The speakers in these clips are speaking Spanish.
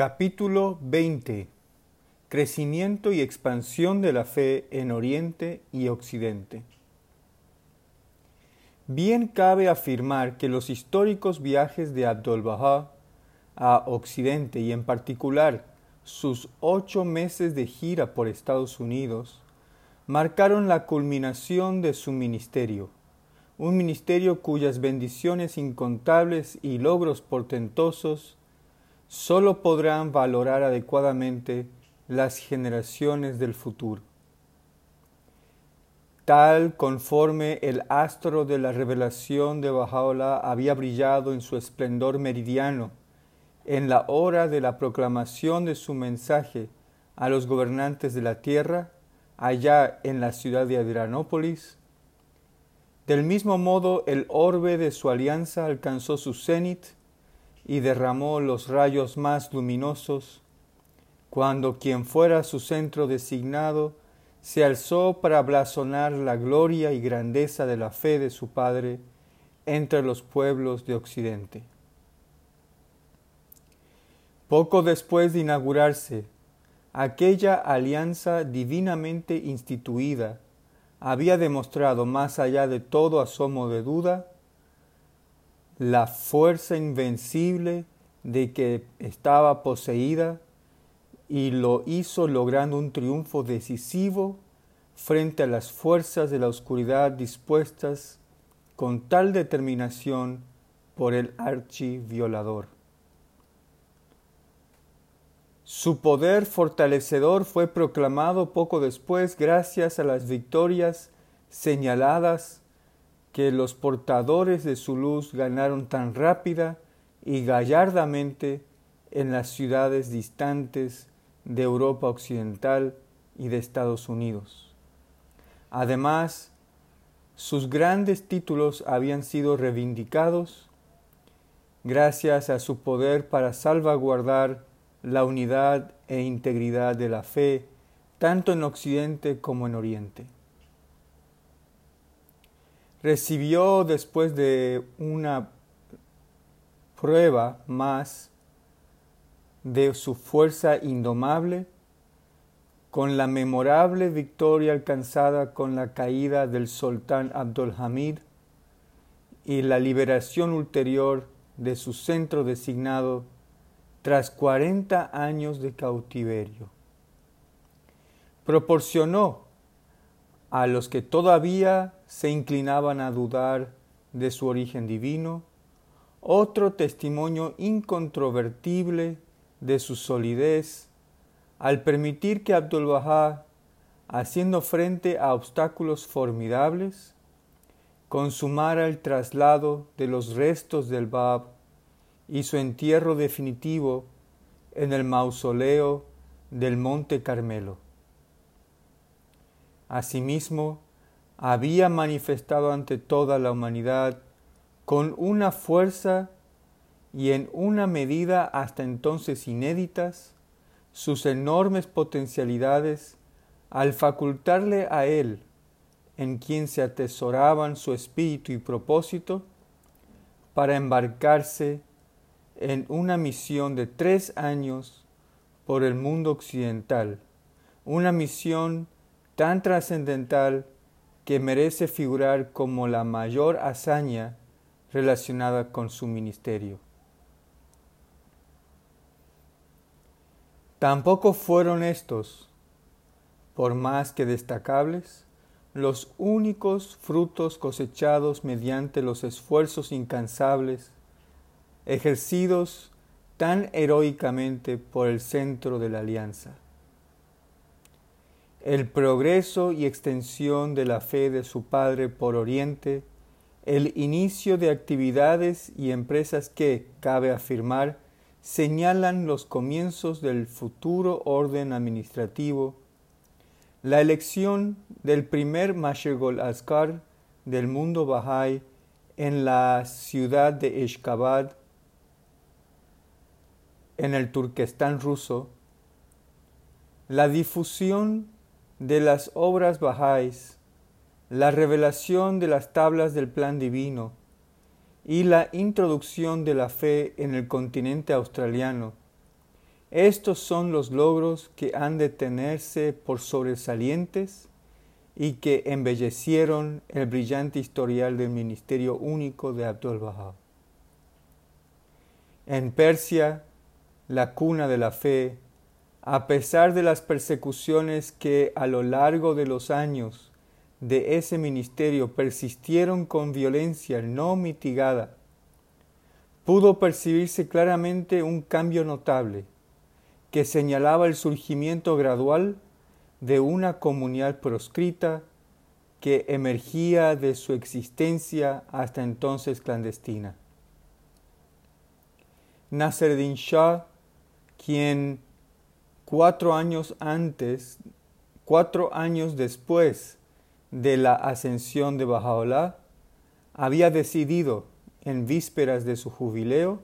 Capítulo 20 Crecimiento y expansión de la fe en Oriente y Occidente. Bien cabe afirmar que los históricos viajes de Abdul-Bahá a Occidente y en particular sus ocho meses de gira por Estados Unidos marcaron la culminación de su ministerio, un ministerio cuyas bendiciones incontables y logros portentosos sólo podrán valorar adecuadamente las generaciones del futuro. Tal conforme el astro de la revelación de Bajaola había brillado en su esplendor meridiano en la hora de la proclamación de su mensaje a los gobernantes de la tierra, allá en la ciudad de Adrianópolis, del mismo modo el orbe de su alianza alcanzó su cenit y derramó los rayos más luminosos, cuando quien fuera su centro designado se alzó para blasonar la gloria y grandeza de la fe de su Padre entre los pueblos de Occidente. Poco después de inaugurarse, aquella alianza divinamente instituida había demostrado más allá de todo asomo de duda la fuerza invencible de que estaba poseída y lo hizo logrando un triunfo decisivo frente a las fuerzas de la oscuridad dispuestas con tal determinación por el archiviolador. Su poder fortalecedor fue proclamado poco después gracias a las victorias señaladas que los portadores de su luz ganaron tan rápida y gallardamente en las ciudades distantes de Europa Occidental y de Estados Unidos. Además, sus grandes títulos habían sido reivindicados gracias a su poder para salvaguardar la unidad e integridad de la fe, tanto en Occidente como en Oriente recibió después de una prueba más de su fuerza indomable, con la memorable victoria alcanzada con la caída del sultán Abdulhamid y la liberación ulterior de su centro designado tras cuarenta años de cautiverio. Proporcionó a los que todavía se inclinaban a dudar de su origen divino, otro testimonio incontrovertible de su solidez, al permitir que Abdul Bahá, haciendo frente a obstáculos formidables, consumara el traslado de los restos del Bab y su entierro definitivo en el mausoleo del Monte Carmelo. Asimismo, había manifestado ante toda la humanidad con una fuerza y en una medida hasta entonces inéditas sus enormes potencialidades al facultarle a él, en quien se atesoraban su espíritu y propósito, para embarcarse en una misión de tres años por el mundo occidental, una misión tan trascendental que merece figurar como la mayor hazaña relacionada con su ministerio. Tampoco fueron estos, por más que destacables, los únicos frutos cosechados mediante los esfuerzos incansables ejercidos tan heroicamente por el centro de la alianza el progreso y extensión de la fe de su padre por Oriente, el inicio de actividades y empresas que, cabe afirmar, señalan los comienzos del futuro orden administrativo, la elección del primer Mashegol Askar del mundo Bahá'í en la ciudad de Eshkabad, en el Turquestán ruso, la difusión de las obras bajáis, la revelación de las tablas del plan divino y la introducción de la fe en el continente australiano, estos son los logros que han de tenerse por sobresalientes y que embellecieron el brillante historial del ministerio único de Abdul Baha. En Persia, la cuna de la fe, a pesar de las persecuciones que a lo largo de los años de ese ministerio persistieron con violencia no mitigada, pudo percibirse claramente un cambio notable que señalaba el surgimiento gradual de una comunidad proscrita que emergía de su existencia hasta entonces clandestina. Nasreddin Shah, quien cuatro años antes, cuatro años después de la ascensión de Baha'u'llah, había decidido, en vísperas de su jubileo,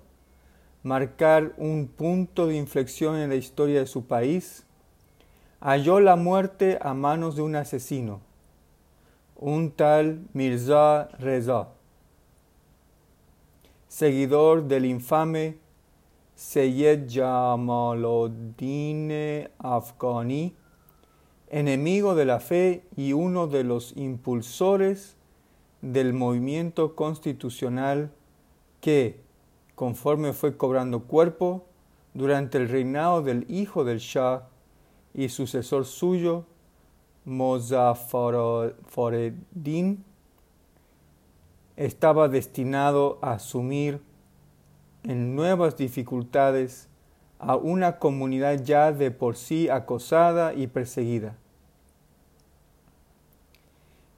marcar un punto de inflexión en la historia de su país, halló la muerte a manos de un asesino, un tal Mirza Reza, seguidor del infame Seyyed Jamaluddin Afghani, enemigo de la fe y uno de los impulsores del movimiento constitucional que, conforme fue cobrando cuerpo durante el reinado del hijo del Shah y sucesor suyo, Mozaffareddin, estaba destinado a asumir en nuevas dificultades a una comunidad ya de por sí acosada y perseguida.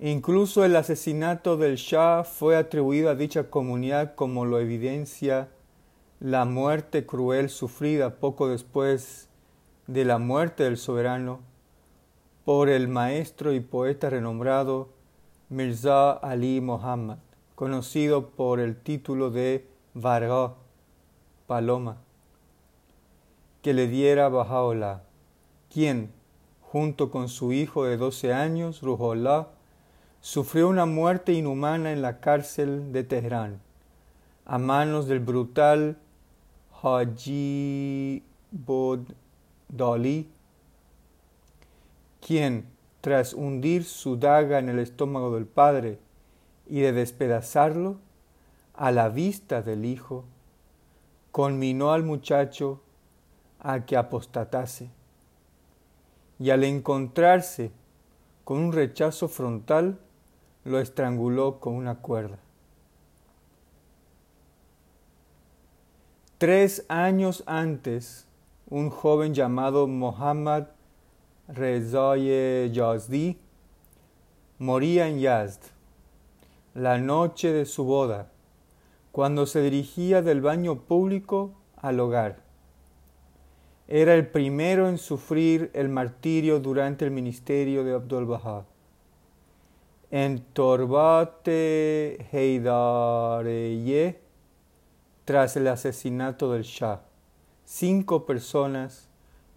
Incluso el asesinato del Shah fue atribuido a dicha comunidad como lo evidencia la muerte cruel sufrida poco después de la muerte del soberano por el maestro y poeta renombrado Mirza Ali Muhammad, conocido por el título de Varga, Paloma, que le diera Baha'u'llah, quien, junto con su hijo de doce años, Ruhollah, sufrió una muerte inhumana en la cárcel de Teherán, a manos del brutal Haji quien, tras hundir su daga en el estómago del padre y de despedazarlo, a la vista del hijo, conminó al muchacho a que apostatase. Y al encontrarse con un rechazo frontal, lo estranguló con una cuerda. Tres años antes, un joven llamado Mohammad Rezaye Yazdi moría en Yazd la noche de su boda, cuando se dirigía del baño público al hogar. Era el primero en sufrir el martirio durante el ministerio de Abdul Baha en Torbate Heidareye tras el asesinato del Shah. Cinco personas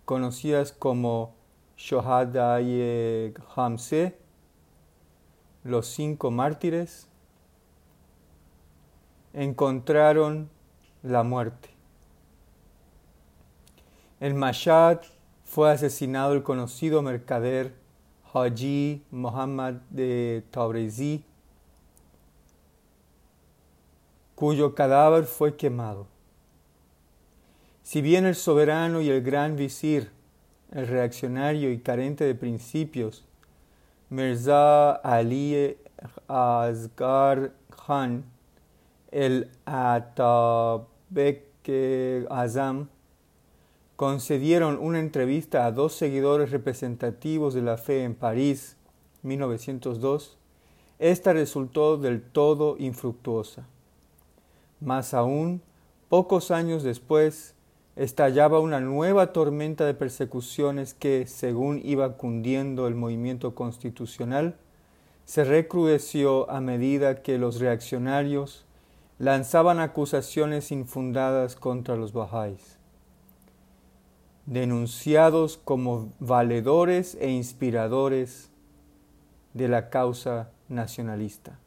conocidas como Shohadaye Hamse, los cinco mártires, encontraron la muerte. En Mashhad fue asesinado el conocido mercader Haji Muhammad de Tabrizi, cuyo cadáver fue quemado. Si bien el soberano y el gran visir, el reaccionario y carente de principios, Mirza Ali Asghar Khan, el Atabek Azam, concedieron una entrevista a dos seguidores representativos de la fe en París, 1902, esta resultó del todo infructuosa. Más aún, pocos años después, estallaba una nueva tormenta de persecuciones que, según iba cundiendo el movimiento constitucional, se recrudeció a medida que los reaccionarios lanzaban acusaciones infundadas contra los bajáis denunciados como valedores e inspiradores de la causa nacionalista.